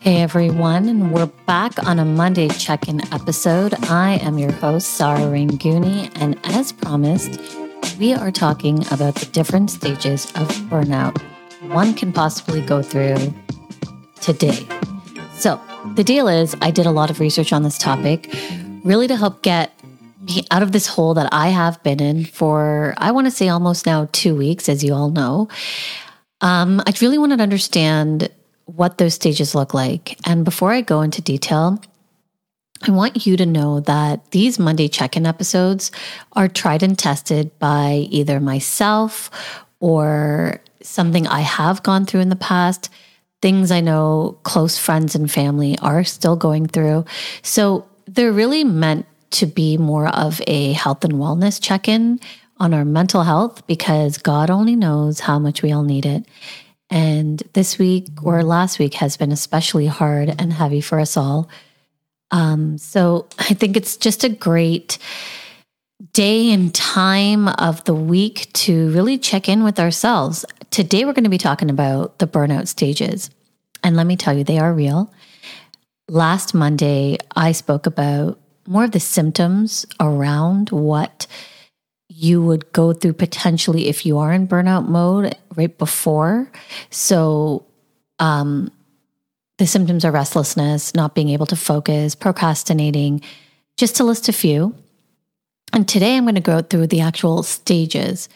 Hey everyone, and we're back on a Monday check in episode. I am your host, Sarah Ranguni, and as promised, we are talking about the different stages of burnout one can possibly go through today. So, the deal is, I did a lot of research on this topic, really to help get me out of this hole that I have been in for, I want to say almost now two weeks, as you all know. Um, I really wanted to understand what those stages look like. And before I go into detail, I want you to know that these Monday check in episodes are tried and tested by either myself or something I have gone through in the past, things I know close friends and family are still going through. So they're really meant to be more of a health and wellness check in on our mental health because God only knows how much we all need it. And this week or last week has been especially hard and heavy for us all. Um, so I think it's just a great day and time of the week to really check in with ourselves. Today, we're going to be talking about the burnout stages. And let me tell you, they are real. Last Monday, I spoke about more of the symptoms around what you would go through potentially if you are in burnout mode right before. So, um, the symptoms are restlessness, not being able to focus, procrastinating, just to list a few. And today I'm going to go through the actual stages.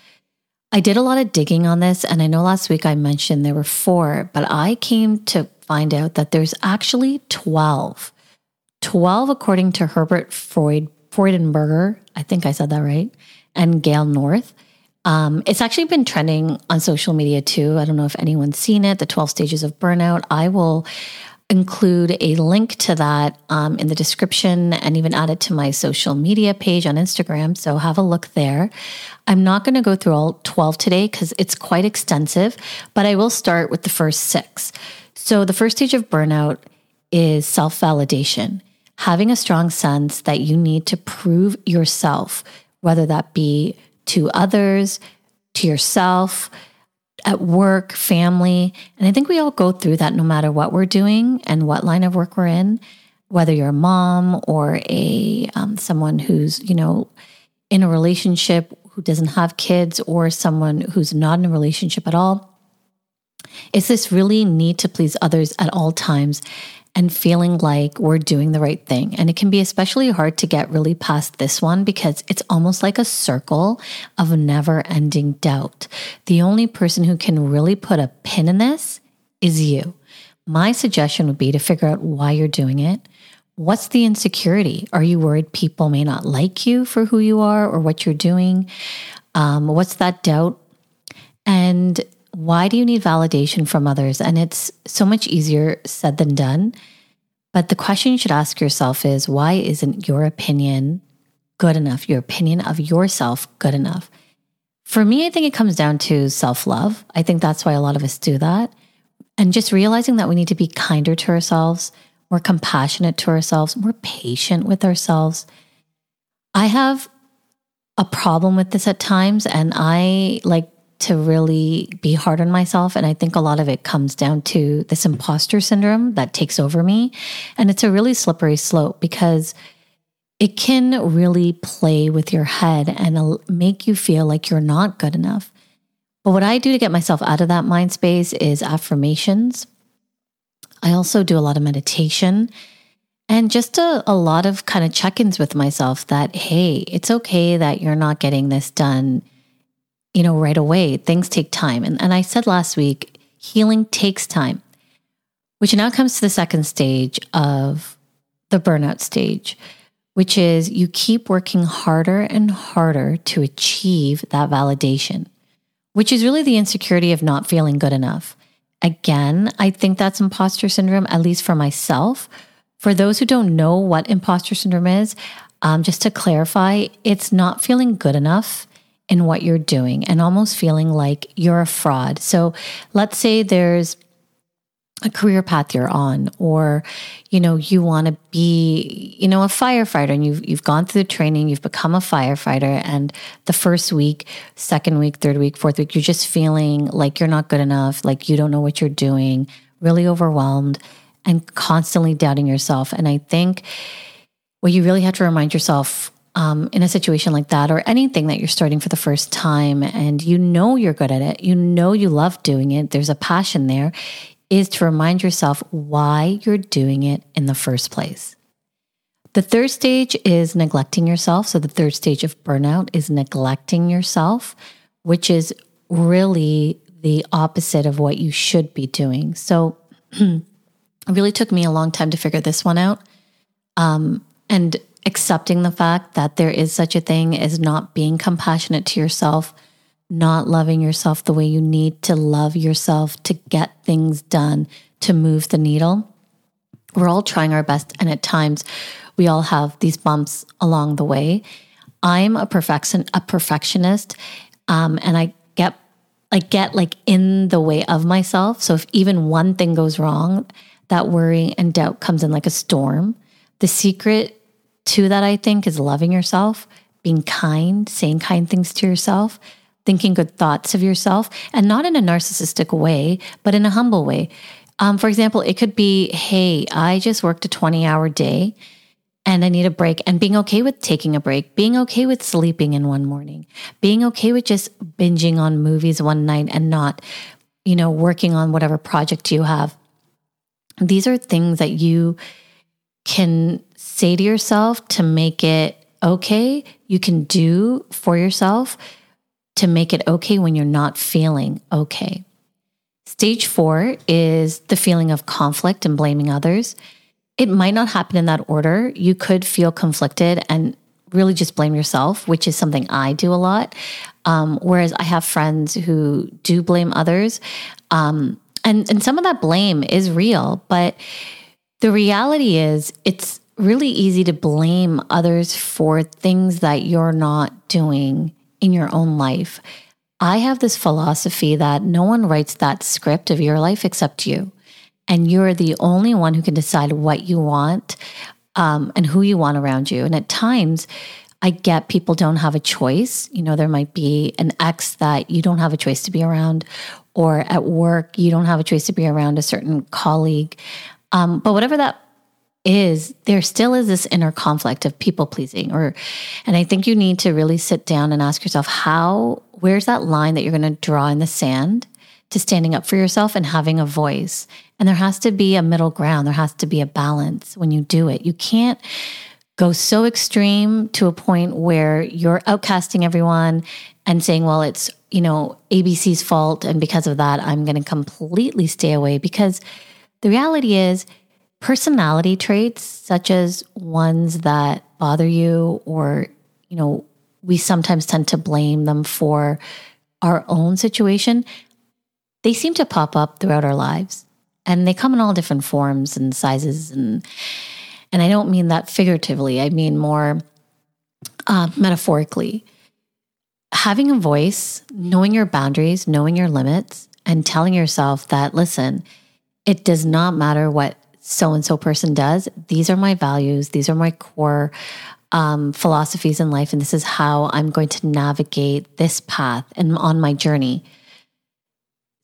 I did a lot of digging on this, and I know last week I mentioned there were four, but I came to find out that there's actually 12. 12 according to Herbert Freud, Freudenberger. I think I said that right and Gail North. Um, it's actually been trending on social media too. I don't know if anyone's seen it, the 12 stages of burnout. I will include a link to that um, in the description and even add it to my social media page on Instagram. So have a look there. I'm not going to go through all 12 today because it's quite extensive, but I will start with the first six. So the first stage of burnout is self validation, having a strong sense that you need to prove yourself whether that be to others, to yourself, at work, family. And I think we all go through that no matter what we're doing and what line of work we're in, whether you're a mom or a um, someone who's, you know, in a relationship who doesn't have kids or someone who's not in a relationship at all. It's this really need to please others at all times and feeling like we're doing the right thing. And it can be especially hard to get really past this one because it's almost like a circle of never ending doubt. The only person who can really put a pin in this is you. My suggestion would be to figure out why you're doing it. What's the insecurity? Are you worried people may not like you for who you are or what you're doing? Um, what's that doubt? And why do you need validation from others? And it's so much easier said than done. But the question you should ask yourself is why isn't your opinion good enough? Your opinion of yourself good enough? For me, I think it comes down to self love. I think that's why a lot of us do that. And just realizing that we need to be kinder to ourselves, more compassionate to ourselves, more patient with ourselves. I have a problem with this at times, and I like to really be hard on myself. And I think a lot of it comes down to this imposter syndrome that takes over me. And it's a really slippery slope because it can really play with your head and uh, make you feel like you're not good enough. But what I do to get myself out of that mind space is affirmations. I also do a lot of meditation and just a, a lot of kind of check ins with myself that, hey, it's okay that you're not getting this done you know, right away. Things take time. And, and I said last week, healing takes time, which now comes to the second stage of the burnout stage, which is you keep working harder and harder to achieve that validation, which is really the insecurity of not feeling good enough. Again, I think that's imposter syndrome, at least for myself. For those who don't know what imposter syndrome is, um, just to clarify, it's not feeling good enough in what you're doing and almost feeling like you're a fraud. So let's say there's a career path you're on or you know you want to be you know a firefighter and you've you've gone through the training you've become a firefighter and the first week second week third week fourth week you're just feeling like you're not good enough like you don't know what you're doing really overwhelmed and constantly doubting yourself. And I think what you really have to remind yourself um, in a situation like that, or anything that you're starting for the first time, and you know you're good at it, you know you love doing it, there's a passion there, is to remind yourself why you're doing it in the first place. The third stage is neglecting yourself. So, the third stage of burnout is neglecting yourself, which is really the opposite of what you should be doing. So, it really took me a long time to figure this one out. Um, and accepting the fact that there is such a thing as not being compassionate to yourself, not loving yourself the way you need to love yourself to get things done, to move the needle. We're all trying our best, and at times we all have these bumps along the way. I'm a perfection a perfectionist, um, and I get I get like in the way of myself. So if even one thing goes wrong, that worry and doubt comes in like a storm. The secret to that, I think, is loving yourself, being kind, saying kind things to yourself, thinking good thoughts of yourself, and not in a narcissistic way, but in a humble way. Um, for example, it could be, hey, I just worked a 20 hour day and I need a break and being okay with taking a break, being okay with sleeping in one morning, being okay with just binging on movies one night and not, you know, working on whatever project you have. These are things that you can say to yourself to make it okay. You can do for yourself to make it okay when you're not feeling okay. Stage four is the feeling of conflict and blaming others. It might not happen in that order. You could feel conflicted and really just blame yourself, which is something I do a lot. Um, whereas I have friends who do blame others. Um, and, and some of that blame is real, but the reality is it's really easy to blame others for things that you're not doing in your own life. I have this philosophy that no one writes that script of your life except you and you're the only one who can decide what you want um, and who you want around you. And at times, I get people don't have a choice. You know, there might be an ex that you don't have a choice to be around, or at work, you don't have a choice to be around a certain colleague. Um, but whatever that is, there still is this inner conflict of people pleasing. Or, and I think you need to really sit down and ask yourself, how, where's that line that you're going to draw in the sand? to standing up for yourself and having a voice. And there has to be a middle ground, there has to be a balance when you do it. You can't go so extreme to a point where you're outcasting everyone and saying, well, it's, you know, ABC's fault. And because of that, I'm going to completely stay away. Because the reality is, personality traits, such as ones that bother you, or, you know, we sometimes tend to blame them for our own situation, they seem to pop up throughout our lives and they come in all different forms and sizes and and I don't mean that figuratively. I mean more uh, metaphorically. Having a voice, knowing your boundaries, knowing your limits, and telling yourself that, listen, it does not matter what so and so person does. These are my values. These are my core um, philosophies in life. And this is how I'm going to navigate this path and on my journey.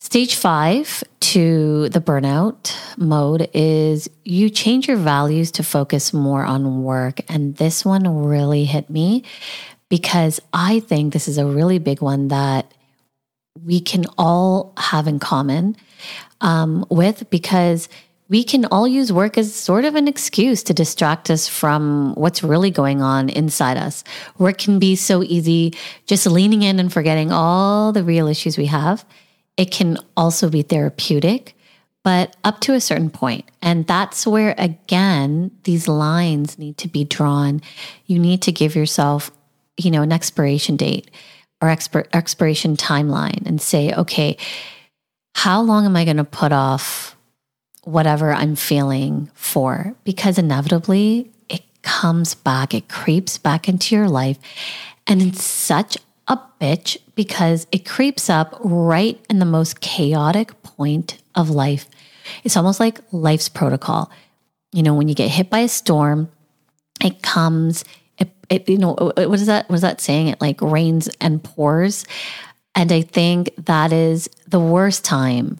Stage five to the burnout mode is you change your values to focus more on work. And this one really hit me because I think this is a really big one that we can all have in common um, with because we can all use work as sort of an excuse to distract us from what's really going on inside us. Work can be so easy, just leaning in and forgetting all the real issues we have. It can also be therapeutic, but up to a certain point. And that's where, again, these lines need to be drawn. You need to give yourself, you know, an expiration date or expir- expiration timeline and say, okay, how long am I going to put off whatever I'm feeling for? Because inevitably it comes back, it creeps back into your life. And it's such a bitch because it creeps up right in the most chaotic point of life. It's almost like life's protocol. You know, when you get hit by a storm, it comes, it, you know, uh, what is that? What is that saying? It like rains and pours. And I think that is the worst time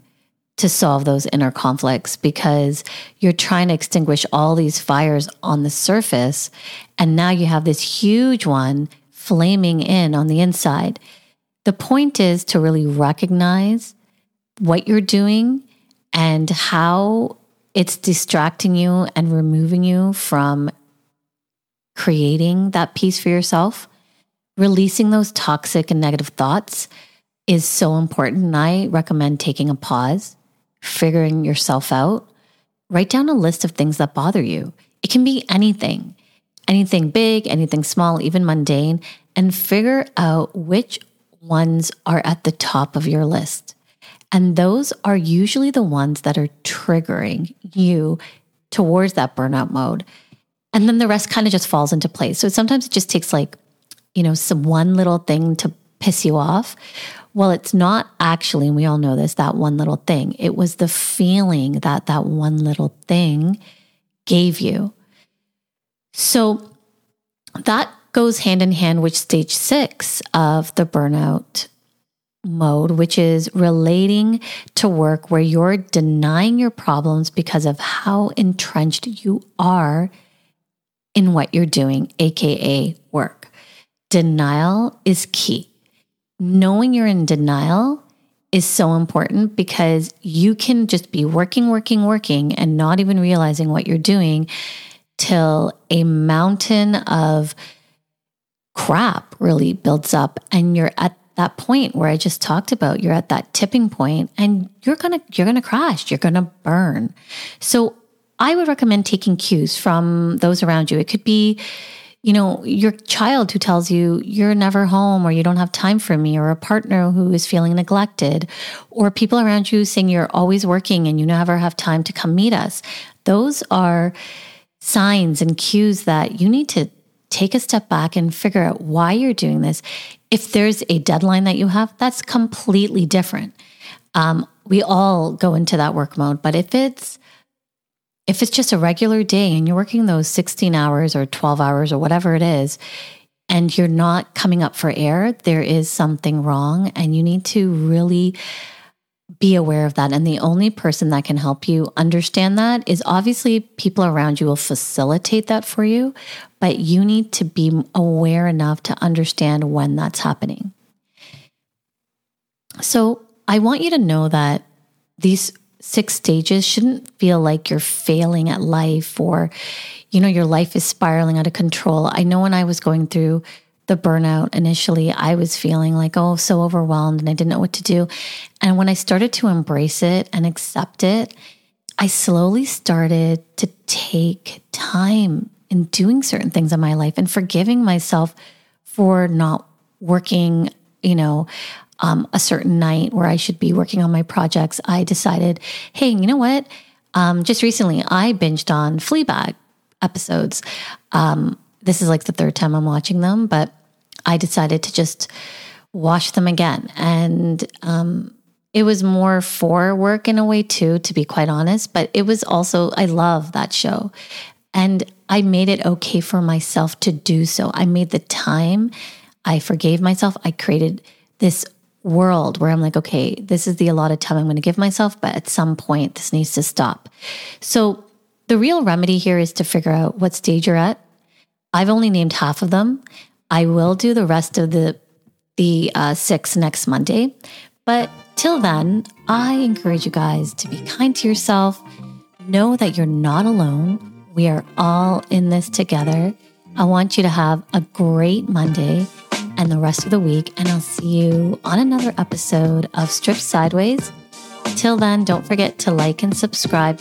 to solve those inner conflicts because you're trying to extinguish all these fires on the surface. And now you have this huge one flaming in on the inside. The point is to really recognize what you're doing and how it's distracting you and removing you from creating that peace for yourself. Releasing those toxic and negative thoughts is so important. And I recommend taking a pause figuring yourself out, write down a list of things that bother you. It can be anything, anything big, anything small, even mundane, and figure out which ones are at the top of your list. And those are usually the ones that are triggering you towards that burnout mode. And then the rest kind of just falls into place. So sometimes it just takes like, you know, some one little thing to piss you off. Well, it's not actually, and we all know this, that one little thing. It was the feeling that that one little thing gave you. So that goes hand in hand with stage six of the burnout mode, which is relating to work where you're denying your problems because of how entrenched you are in what you're doing, AKA work. Denial is key knowing you're in denial is so important because you can just be working, working, working and not even realizing what you're doing till a mountain of crap really builds up and you're at that point where I just talked about you're at that tipping point and you're going to you're going to crash, you're going to burn. So I would recommend taking cues from those around you. It could be you know, your child who tells you you're never home or you don't have time for me, or a partner who is feeling neglected, or people around you saying you're always working and you never have time to come meet us. Those are signs and cues that you need to take a step back and figure out why you're doing this. If there's a deadline that you have, that's completely different. Um, we all go into that work mode, but if it's if it's just a regular day and you're working those 16 hours or 12 hours or whatever it is, and you're not coming up for air, there is something wrong. And you need to really be aware of that. And the only person that can help you understand that is obviously people around you will facilitate that for you, but you need to be aware enough to understand when that's happening. So I want you to know that these six stages shouldn't feel like you're failing at life or, you know, your life is spiraling out of control. I know when I was going through the burnout initially, I was feeling like, oh, so overwhelmed and I didn't know what to do. And when I started to embrace it and accept it, I slowly started to take time in doing certain things in my life and forgiving myself for not working, you know, um, a certain night where I should be working on my projects, I decided, hey, you know what? Um, just recently, I binged on Fleabag episodes. Um, this is like the third time I'm watching them, but I decided to just watch them again. And um, it was more for work in a way, too, to be quite honest. But it was also, I love that show. And I made it okay for myself to do so. I made the time. I forgave myself. I created this world where I'm like, okay, this is the allotted time I'm going to give myself, but at some point this needs to stop. So the real remedy here is to figure out what stage you're at. I've only named half of them. I will do the rest of the the uh, six next Monday, but till then, I encourage you guys to be kind to yourself. Know that you're not alone. We are all in this together. I want you to have a great Monday and the rest of the week. And I'll see you on another episode of Strip Sideways. Till then, don't forget to like and subscribe